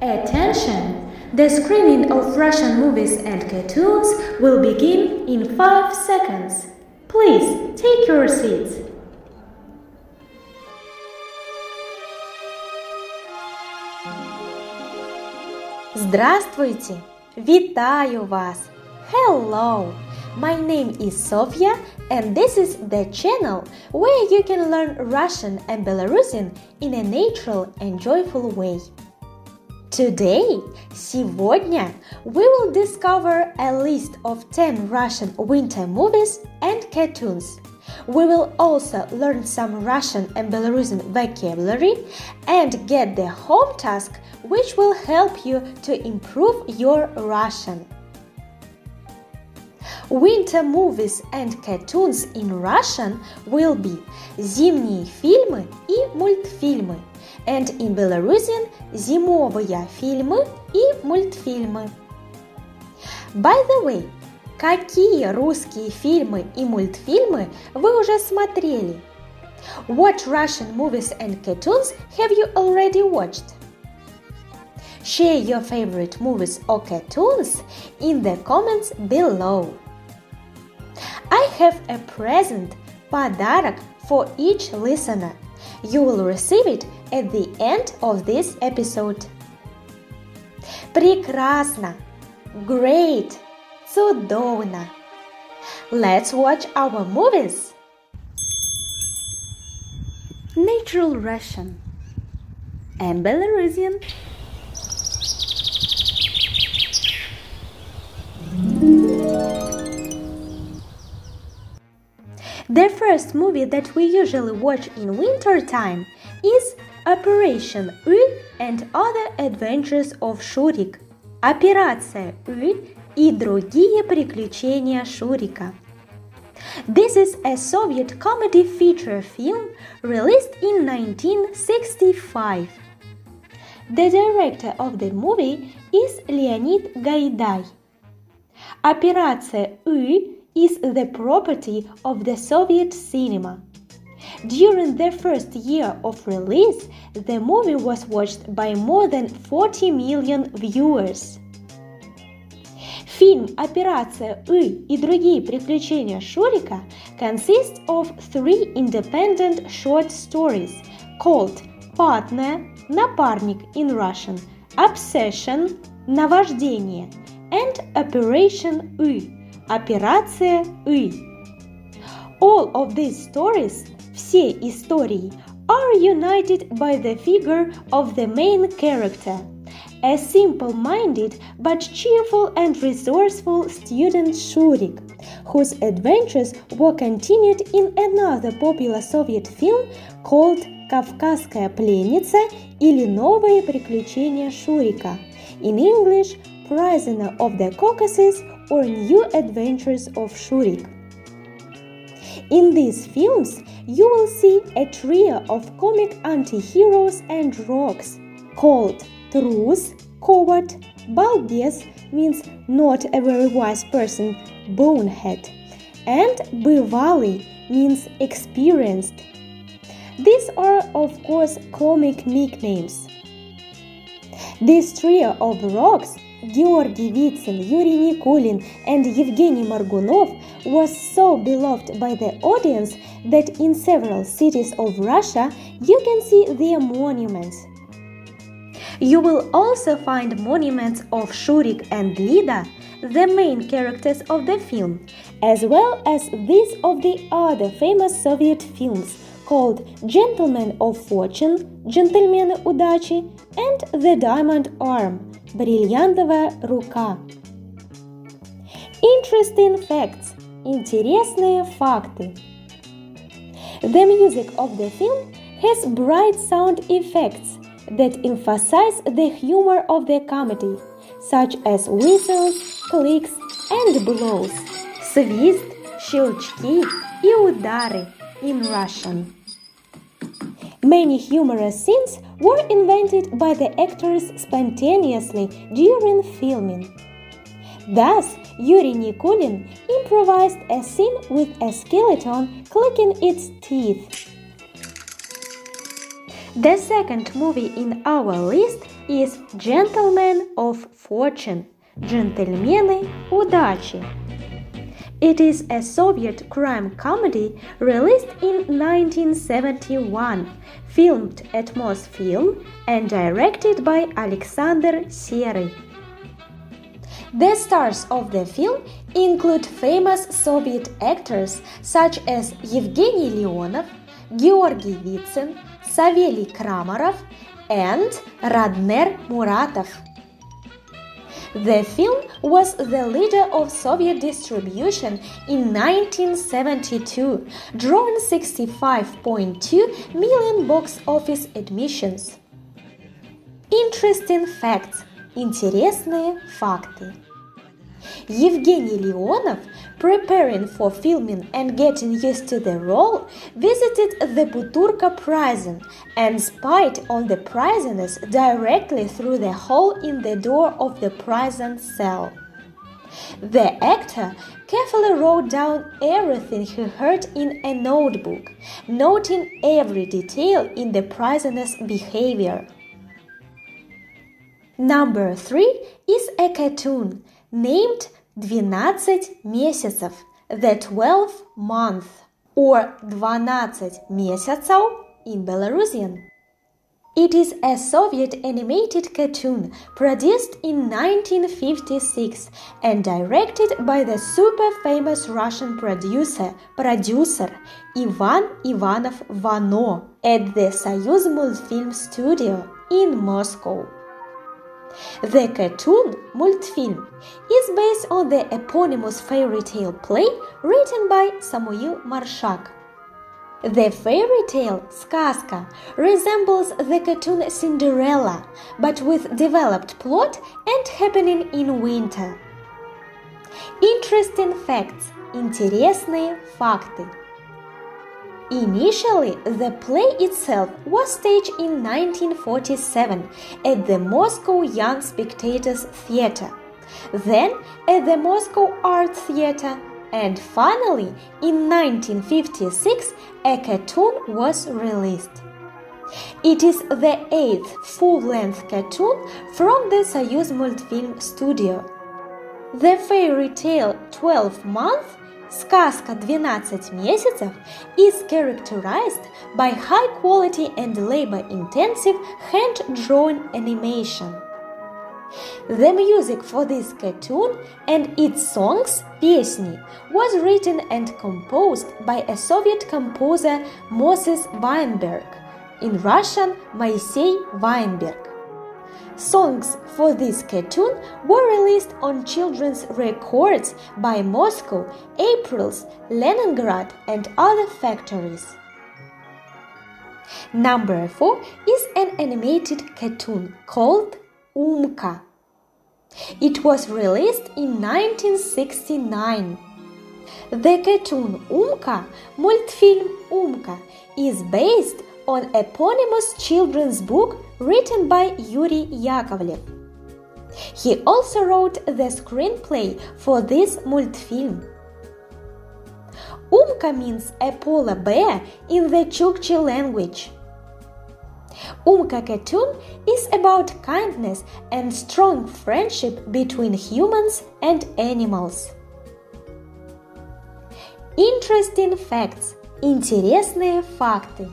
Attention! The screening of Russian movies and cartoons will begin in 5 seconds. Please take your seats. Здравствуйте! Вітаю вас! Hello! My name is Sofia and this is the channel where you can learn Russian and Belarusian in a natural and joyful way. Today, сегодня, we will discover a list of 10 Russian winter movies and cartoons. We will also learn some Russian and Belarusian vocabulary and get the home task which will help you to improve your Russian. Winter movies and cartoons in Russian will be зимние фильмы и мультфильмы and in Belarusian зимовые фильмы и мультфильмы. By the way, какие русские фильмы и мультфильмы вы уже смотрели? What Russian movies and cartoons have you already watched? Share your favorite movies or cartoons in the comments below. I have a present, подарок, for each listener. You will receive it at the end of this episode. Прекрасно! Great! Цудовно! Let's watch our movies! Natural Russian and Belarusian The first movie that we usually watch in winter time is Operation U and Other Adventures of Шурик. Операция Ы и другие приключения Шурика. This is a Soviet comedy feature film released in 1965. The director of the movie is Leonid Gaidai. Операция Ы is the property of the Soviet cinema. During the first year of release, the movie was watched by more than 40 million viewers. Фильм «Операция Ы» и другие приключения Шурика consists of three independent short stories called «Partner» – «Напарник» in Russian, «Obsession» – «Наваждение» and «Operation Ы» – «Операция Ы». All of these stories все истории, are united by the figure of the main character, a simple-minded but cheerful and resourceful student Shurik, whose adventures were continued in another popular Soviet film called «Кавказская пленница» или «Новые приключения Шурика», in English «Prisoner of the Caucasus» or New Adventures of Shurik. In these films, you will see a trio of comic anti-heroes and rogues called Trus, Coward, Balbes means not a very wise person, bonehead, and Bivali means experienced. These are, of course, comic nicknames. This trio of rogues Georgy Vitsin, Yuri Nikulin, and Evgeny Morgunov was so beloved by the audience that in several cities of Russia you can see their monuments. You will also find monuments of Shurik and Lida, the main characters of the film, as well as these of the other famous Soviet films called Gentlemen of Fortune, Gentlemen Udachi, and The Diamond Arm, бриллиантовая рука. Interesting facts. Интересные факты. The music of the film has bright sound effects that emphasize the humor of the comedy, such as whistles, clicks and blows, свист, щелчки и удары in Russian. Many humorous scenes were invented by the actors spontaneously during filming. Thus, Yuri Nikulin improvised a scene with a skeleton clicking its teeth. The second movie in our list is Gentlemen of Fortune. Джентльмены удачи. it is a Soviet crime comedy released in 1971, filmed at Mosfilm and directed by Alexander Sery. The stars of the film include famous Soviet actors such as Evgeny Leonov, Georgy Vitsyn, Savely Kramarov, and Radner Muratov. The film was the leader of Soviet distribution in 1972, drawing 65.2 million box office admissions. Interesting facts. Интересные факты. Evgeny Leonov, preparing for filming and getting used to the role, visited the Butyrka prison and spied on the prisoners directly through the hole in the door of the prison cell. The actor carefully wrote down everything he heard in a notebook, noting every detail in the prisoner's behavior. Number 3 is a cartoon named 12 месяцев, the 12 month, or 12 месяцев in Belarusian. It is a Soviet animated cartoon produced in 1956 and directed by the super famous Russian producer producer Ivan Ivanov Vano at the Soyuz Multfilm Studio in Moscow. The cartoon Multfilm is based on the eponymous fairy tale play written by Samuil Marshak. The fairy tale Сказка resembles the cartoon Cinderella, but with developed plot and happening in winter. Interesting facts. Интересные факты. Initially, the play itself was staged in 1947 at the Moscow Young Spectators Theatre, then at the Moscow Art Theatre, and finally, in 1956, a cartoon was released. It is the eighth full length cartoon from the Soyuz Multfilm studio. The fairy tale 12 Months Сказка «12 месяцев» is characterized by high quality and labor-intensive hand-drawn animation. The music for this cartoon and its songs, песни, was written and composed by a Soviet composer Moses Weinberg, in Russian Moisei Weinberg. Songs for this cartoon were released on children's records by Moscow, April's, Leningrad, and other factories. Number 4 is an animated cartoon called Umka. It was released in 1969. The cartoon Umka, Multfilm Umka, is based on eponymous children's book written by Yuri Yakovlev. He also wrote the screenplay for this multfilm. Umka means a polar bear in the Chukchi language. Umka cartoon is about kindness and strong friendship between humans and animals. Interesting facts. Интересные факты.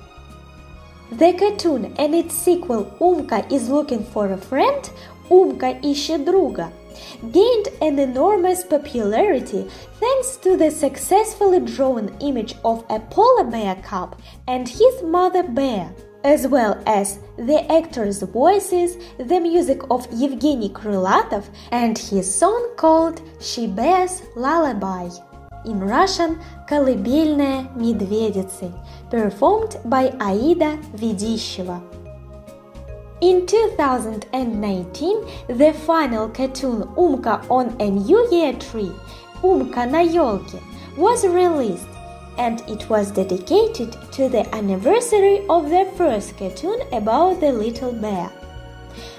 The cartoon and its sequel Umka is looking for a friend, Umka ищет друга, gained an enormous popularity thanks to the successfully drawn image of a polar bear cub and his mother bear, as well as the actors' voices, the music of Evgeny Krylatov, and his song called She Bears Lullaby in Russian «Колыбельная медведицы», performed by Aida Vedisheva. In 2019, the final cartoon Umka on a New Year tree, Umka на елке, was released and it was dedicated to the anniversary of the first cartoon about the little bear.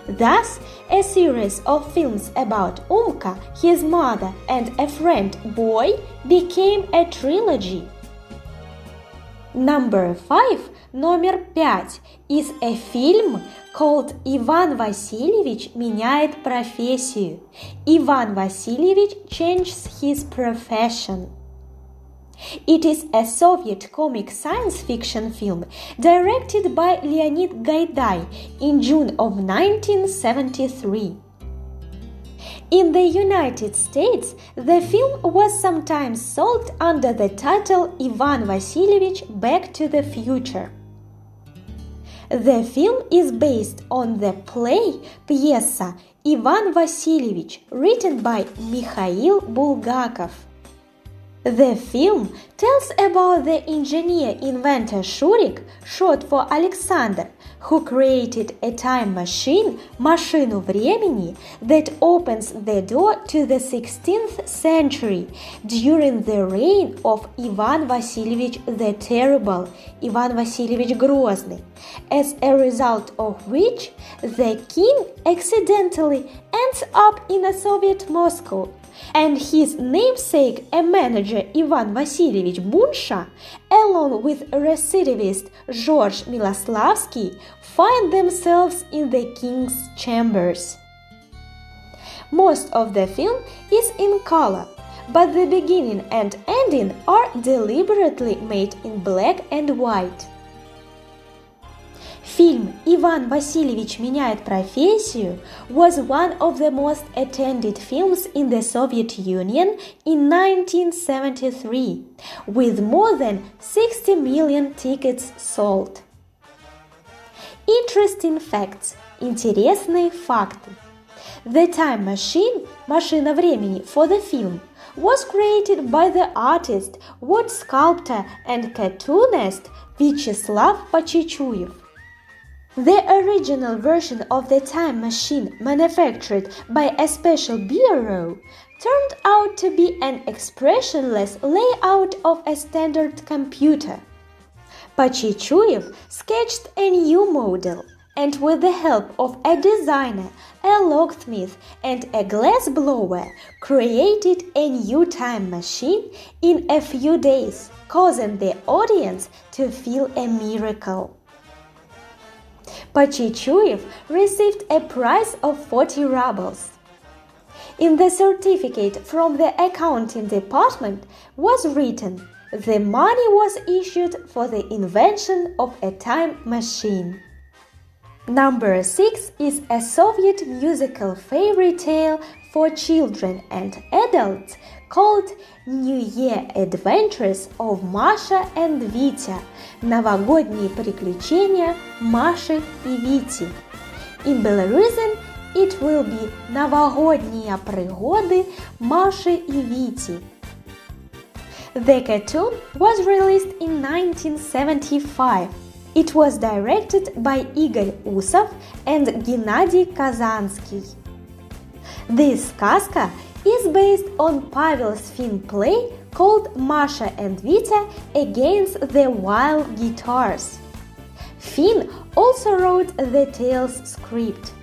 Thus, a series of films about Umka, his mother, and a friend boy became a trilogy. Number 5 номер пять is a film called Иван Васильевич меняет профессию. Иван Васильевич changes his profession. It is a Soviet comic science fiction film directed by Leonid Gaidai in June of 1973. In the United States, the film was sometimes sold under the title Ivan Vasilievich Back to the Future. The film is based on the play пьеса Ivan Vasilievich written by Mikhail Bulgakov. The film tells about the engineer inventor Shurik, short for Alexander, who created a time machine, машину времени, that opens the door to the 16th century during the reign of Ivan Vasilievich the Terrible, Ivan Vasilievich Grozny, as a result of which the king accidentally ends up in a Soviet Moscow and his namesake, a manager Ivan Vasilievich Bunsha, along with recidivist George Miloslavsky, find themselves in the king's chambers. Most of the film is in color, but the beginning and ending are deliberately made in black and white. Фильм «Иван Васильевич меняет профессию» was one of the most attended films in the Soviet Union in 1973, with more than 60 million tickets sold. Interesting facts. Интересные факты. The Time Machine, машина времени for the film, was created by the artist, wood sculptor and cartoonist Vyacheslav Pachichuyev. The original version of the time machine, manufactured by a special bureau, turned out to be an expressionless layout of a standard computer. Pachichuyev sketched a new model and with the help of a designer, a locksmith and a glass blower created a new time machine in a few days, causing the audience to feel a miracle. Pachichuyev received a prize of 40 rubles. In the certificate from the accounting department was written the money was issued for the invention of a time machine. Number 6 is a Soviet musical fairy tale for children and adults called New Year Adventures of Masha and Vita Новогодние приключения Маши и Вити. In Belarusian it will be Новогодние пригоды Маши и Вити. The cartoon was released in 1975. It was directed by Igor Usov and Gennady Kazansky. This сказка is based on Pavel Sfin play called Masha and Vita Against the Wild Guitars. Finn also wrote the tale's script.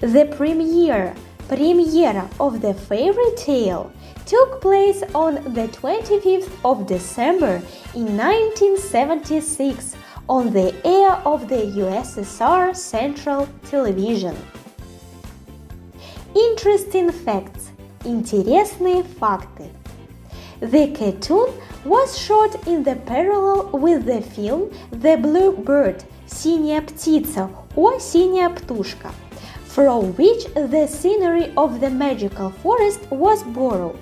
The premiere, premiere of the fairy tale took place on the 25th of December in 1976 on the air of the USSR Central Television. Interesting facts. Интересные факты. The cartoon was shot in the parallel with the film The Blue Bird Синяя птица or Синяя птушка, from which the scenery of the magical forest was borrowed.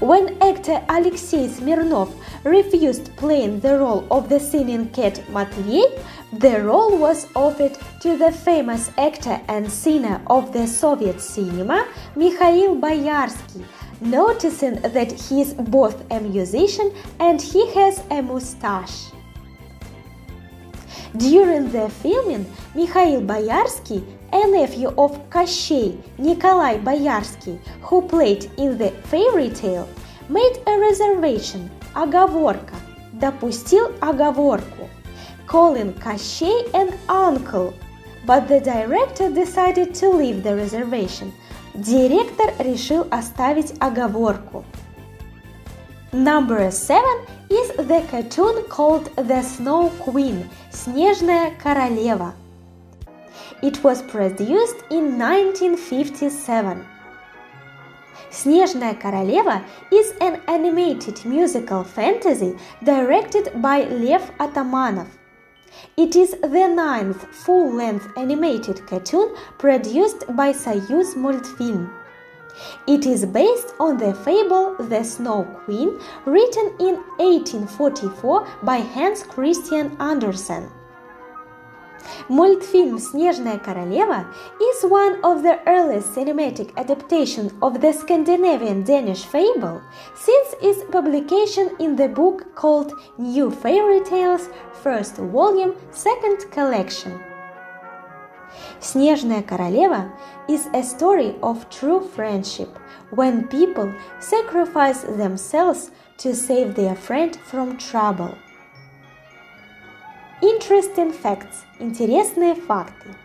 When actor Alexei Smirnov refused playing the role of the singing cat Matvey, the role was offered to the famous actor and singer of the Soviet cinema Mikhail Boyarsky, noticing that he is both a musician and he has a mustache. During the filming, Mikhail Boyarsky, a nephew of Kощей Nikolai Boyarsky, who played in the fairy tale, made a reservation, оговорка, допустил оговорку, calling Kощей an uncle, but the director decided to leave the reservation. Директор решил оставить оговорку. Number 7 is the cartoon called The Snow Queen – Снежная королева. It was produced in 1957. Снежная королева is an animated musical fantasy directed by Lev Atamanov. It is the ninth full-length animated cartoon produced by Soyuz Multfilm. It is based on the fable The Snow Queen, written in 1844 by Hans Christian Andersen. Мультфильм «Снежная королева» is one of the earliest cinematic adaptations of the Scandinavian Danish fable since its publication in the book called New Fairy Tales, first volume, second collection. Снежная королева is a story of true friendship when people sacrifice themselves to save their friend from trouble. Interesting facts. Интересные факты.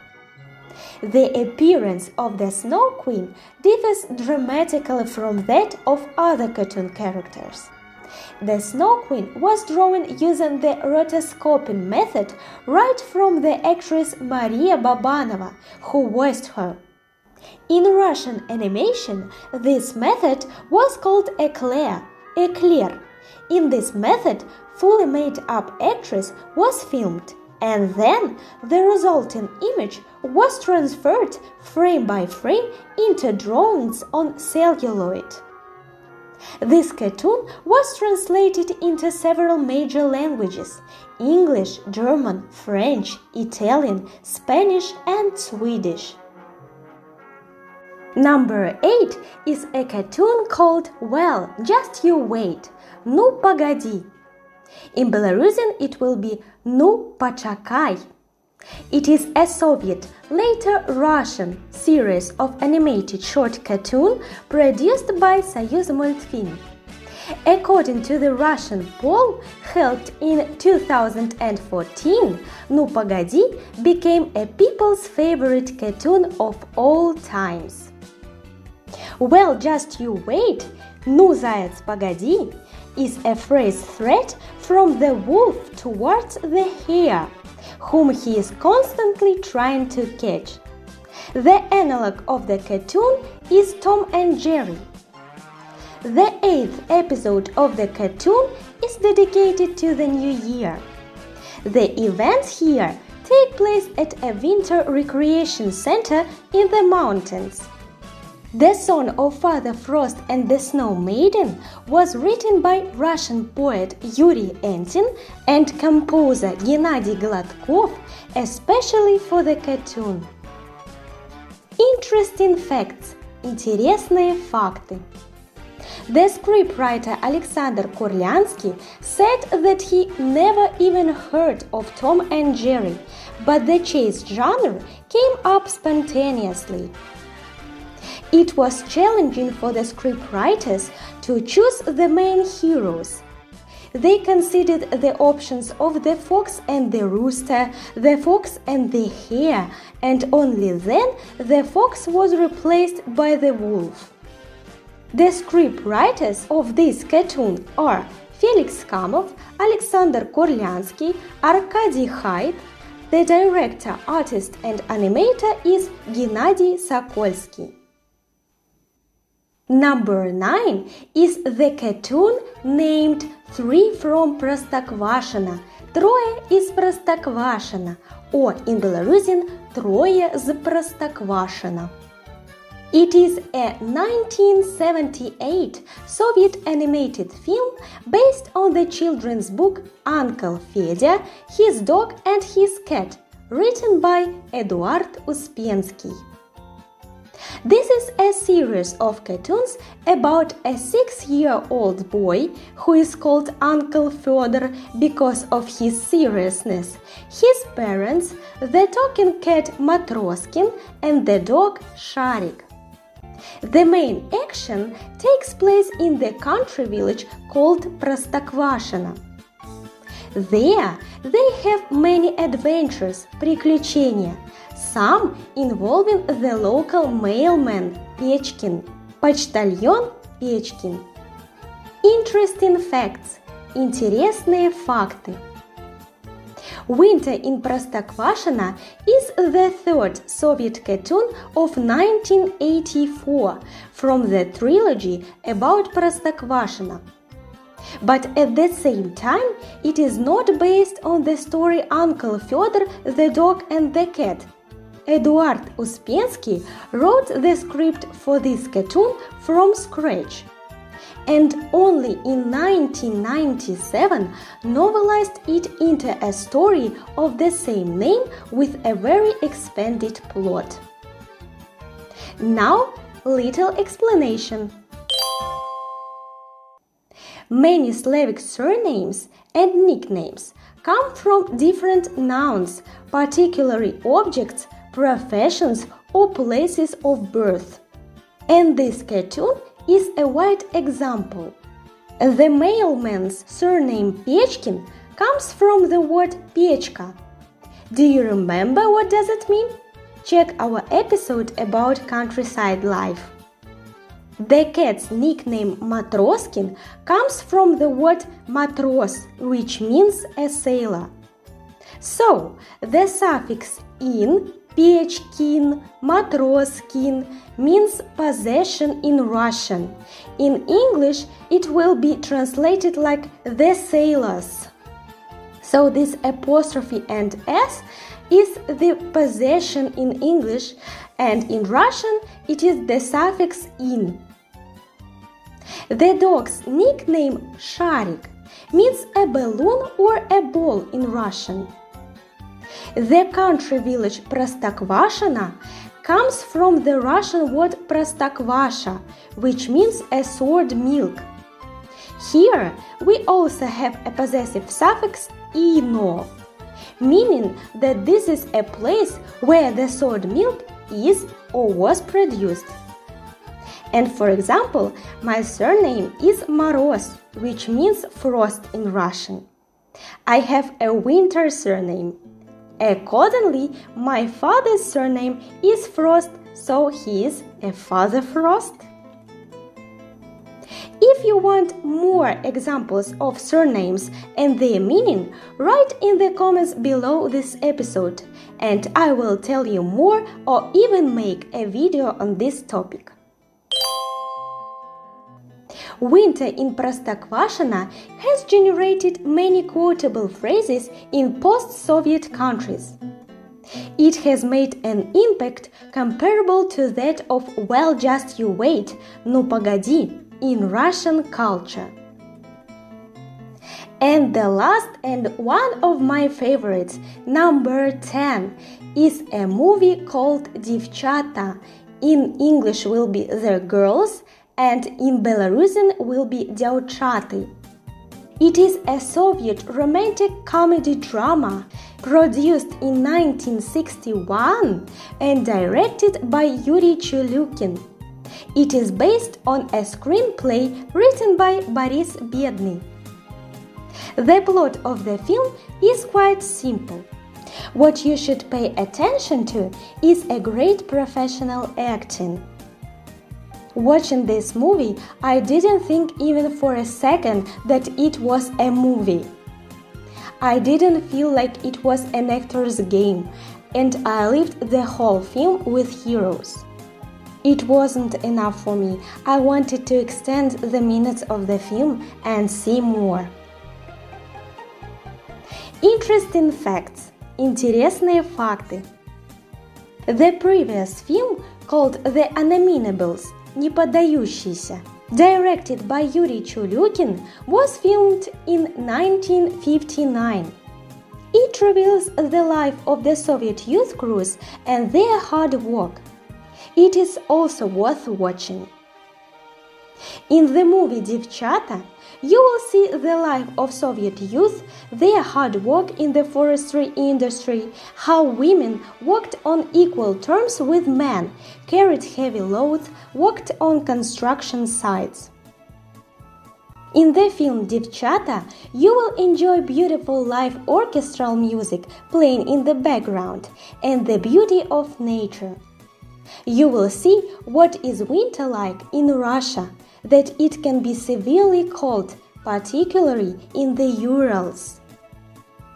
The appearance of the Snow Queen differs dramatically from that of other cartoon characters. The Snow Queen was drawn using the rotoscoping method right from the actress Maria Babanova, who voiced her. In Russian animation, this method was called eclair, eclair. In this method, fully made up actress was filmed and then the resulting image was transferred frame by frame into drawings on celluloid. This cartoon was translated into several major languages English, German, French, Italian, Spanish, and Swedish. Number 8 is a cartoon called Well, Just You Wait. Ну погоди. In Belarusian it will be Ну почакай. It is a Soviet, later Russian series of animated short cartoon produced by Soyuz Multfilm. According to the Russian poll held in 2014, Ну погоди became a people's favorite cartoon of all times. Well, just you wait, Ну заяц погоди is a phrase threat from the wolf towards the hare whom he is constantly trying to catch. The analog of the cartoon is Tom and Jerry. The eighth episode of the cartoon is dedicated to the new year. The events here take place at a winter recreation center in the mountains. The Song of Father Frost and the Snow Maiden was written by Russian poet Yuri Entin and composer Gennady Gladkov, especially for the cartoon. Interesting facts. Интересные факты. The scriptwriter Alexander Kurlyandsky said that he never even heard of Tom and Jerry, but the chase genre came up spontaneously. It was challenging for the scriptwriters to choose the main heroes. They considered the options of the fox and the rooster, the fox and the hare, and only then the fox was replaced by the wolf. The scriptwriters of this cartoon are Felix Kamov, Alexander Kurlyandsky, Arkady Khait. The director, artist, and animator is Gennady Sokolsky. Number 9 is the cartoon named Three from Простоквашино. Трое из Простоквашино. Or in Belarusian Трое з Простоквашино. It is a 1978 Soviet animated film based on the children's book Uncle Fedya, His Dog and His Cat, written by Eduard Uspensky. This is a series of cartoons about a six year old boy who is called Uncle Fyodor because of his seriousness. His parents, the talking cat Matroskin and the dog Sharik. The main action takes place in the country village called Prostokvashino. There they have many adventures, приключения, some involving the local mailman Pechkin, почтальон Печкин. Interesting facts – интересные факты. Winter in Prostokvashino is the third Soviet cartoon of 1984 from the trilogy about Prostokvashino, But at the same time, it is not based on the story Uncle Fyodor, the Dog and the Cat Eduard Uspensky wrote the script for this cartoon from scratch and only in 1997 novelized it into a story of the same name with a very expanded plot. Now, little explanation. Many Slavic surnames and nicknames come from different nouns, particularly objects, professions, or places of birth. And this cartoon is a white example. The mailman's surname Pechkin comes from the word Pechka. Do you remember what does it mean? Check our episode about countryside life. The cat's nickname Matroskin comes from the word matros, which means a sailor. So, the suffix in Pechkin, Matroskin means possession in Russian. In English, it will be translated like the sailors. So this apostrophe and s is the possession in English, and in Russian, it is the suffix in. The dog's nickname Sharik means a balloon or a ball in Russian. The country village Prostokvashino comes from the Russian word Prastakvasha, which means a sword milk. Here we also have a possessive suffix ino, meaning that this is a place where the sword milk is or was produced. And for example, my surname is Moroz, which means frost in Russian. I have a winter surname. Accordingly, my father's surname is Frost, so he is a Father Frost. If you want more examples of surnames and their meaning, write in the comments below this episode, and I will tell you more or even make a video on this topic. Winter in Prostokvashino has generated many quotable phrases in post Soviet countries. It has made an impact comparable to that of Well Just You Wait, Ну Погоди, in Russian culture. And the last and one of my favorites, number 10, is a movie called Divchata. In English will be The Girls and in Belarusian will be Diauchaty. It is a Soviet romantic comedy drama produced in 1961 and directed by Yuri Chulyukin. It is based on a screenplay written by Boris Biedny. The plot of the film is quite simple. What you should pay attention to is a great professional acting. Watching this movie, I didn't think even for a second that it was a movie. I didn't feel like it was an actor's game, and I lived the whole film with heroes. It wasn't enough for me. I wanted to extend the minutes of the film and see more. Interesting facts. Интересные факты. The previous film called The Unamenables не поддающийся, directed by Yuri Chulukin, was filmed in 1959. It reveals the life of the Soviet youth crews and their hard work. It is also worth watching. In the movie Девчата, you will see the life of Soviet youth, their hard work in the forestry industry, how women worked on equal terms with men, carried heavy loads, worked on construction sites. In the film Divchata, you will enjoy beautiful live orchestral music playing in the background and the beauty of nature. You will see what is winter like in Russia, that it can be severely cold, particularly in the Urals.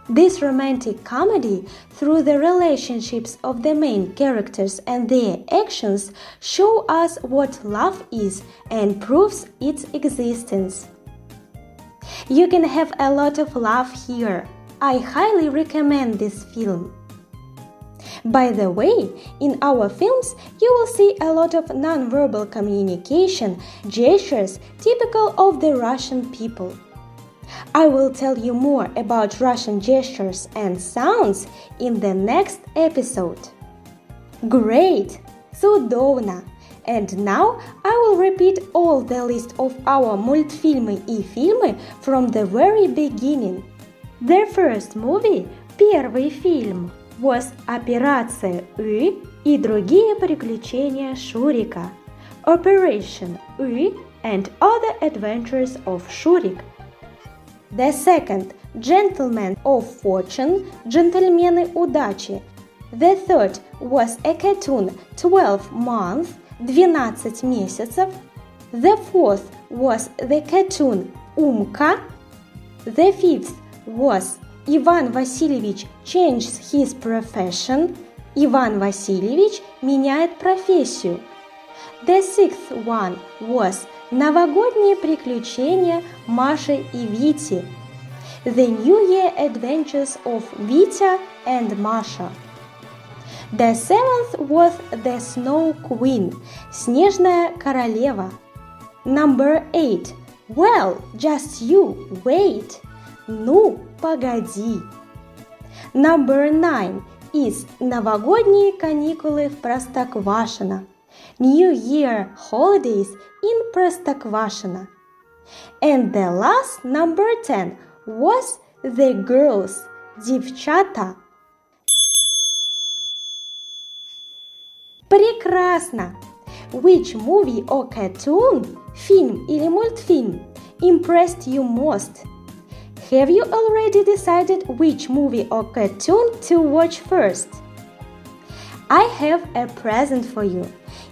This romantic comedy, through the relationships of the main characters and their actions, show us what love is and proves its existence. You can have a lot of love here. I highly recommend this film. By the way, in our films, you will see a lot of non-verbal communication, gestures typical of the Russian people. I will tell you more about Russian gestures and sounds in the next episode. Great! Судовно! And now I will repeat all the list of our мультфильмы и фильмы from the very beginning. The first movie, первый фильм, was Операция И и другие приключения Шурика. Operation И and Other Adventures of Shurik. The second, Gentlemen of Fortune, Джентльмены удачи. The third was a cartoon 12 months, 12 месяцев. The fourth was the cartoon Умка. The fifth was Иван Васильевич changed his profession. Иван Васильевич меняет профессию. The sixth one was Новогодние приключения Маши и Вити. The New Year Adventures of Vita and Masha. The seventh was The Snow Queen, Снежная королева. Number eight. Well, just you wait. Ну, погоди. Number nine is Новогодние каникулы в Простоквашино. New Year holidays in Простоквашино. And the last number 10 was the girls, девчата. Прекрасно! Which movie or cartoon, фильм или мультфильм impressed you most? Have you already decided which movie or cartoon to watch first? I have a present for you.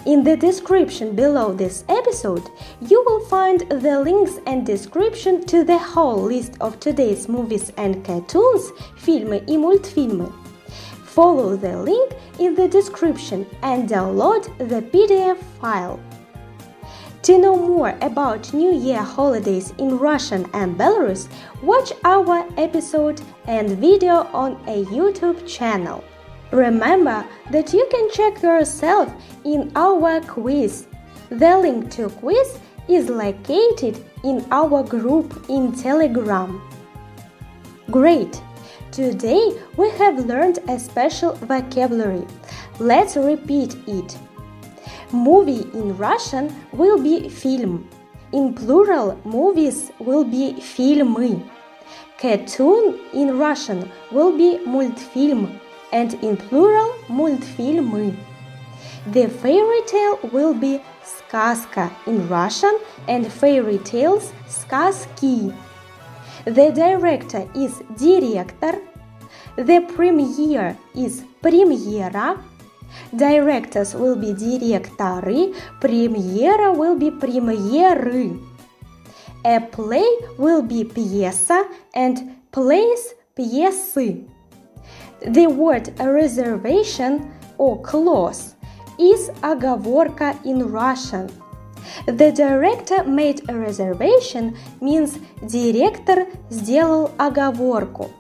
In the description below this episode, you will find the links and description to the whole list of today's movies and cartoons, фильмы и мультфильмы. Follow the link in the description and download the PDF file. To know more about New Year holidays in Russian and Belarus, watch our episode and video on a YouTube channel. Remember that you can check yourself in our quiz. The link to quiz is located in our group in Telegram. Great! Today we have learned a special vocabulary. Let's repeat it. Movie in Russian will be film. In plural, movies will be фильмы. Cartoon in Russian will be мультфильм, and in plural, мультфильмы. The fairy tale will be сказка in Russian and fairy tales сказки. The director is директор. The premiere is премьера. Directors will be директоры, премьера will be премьеры. A play will be пьеса and plays пьесы. The word reservation or clause is оговорка in Russian. The director made a reservation means директор сделал оговорку.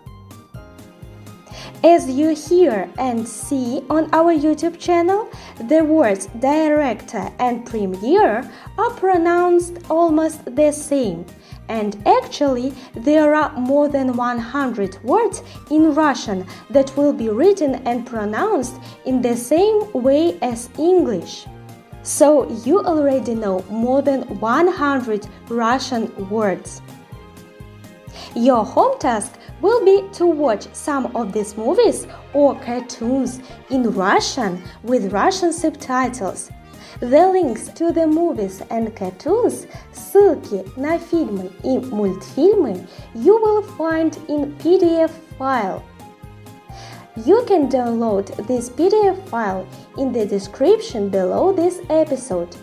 As you hear and see on our YouTube channel, the words director and premiere are pronounced almost the same. And actually, there are more than 100 words in Russian that will be written and pronounced in the same way as English. So you already know more than 100 Russian words. Your home task will be to watch some of these movies or cartoons in Russian with Russian subtitles. The links to the movies and cartoons, ссылки на фильмы и мультфильмы you will find in PDF file. You can download this PDF file in the description below this episode.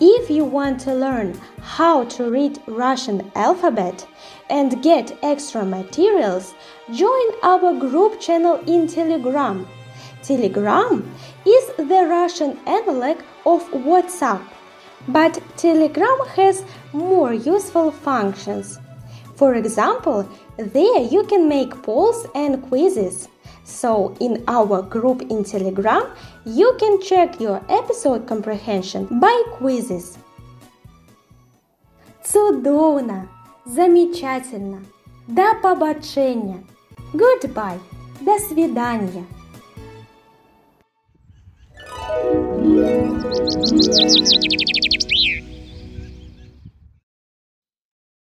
If you want to learn how to read Russian alphabet and get extra materials, join our group channel in Telegram. Telegram is the Russian analog of WhatsApp, but Telegram has more useful functions. For example, there you can make polls and quizzes. So, in our group in Telegram, you can check your episode comprehension by quizzes. Цудовно! Замечательно! До побачення! Goodbye! До свидания! Thank you.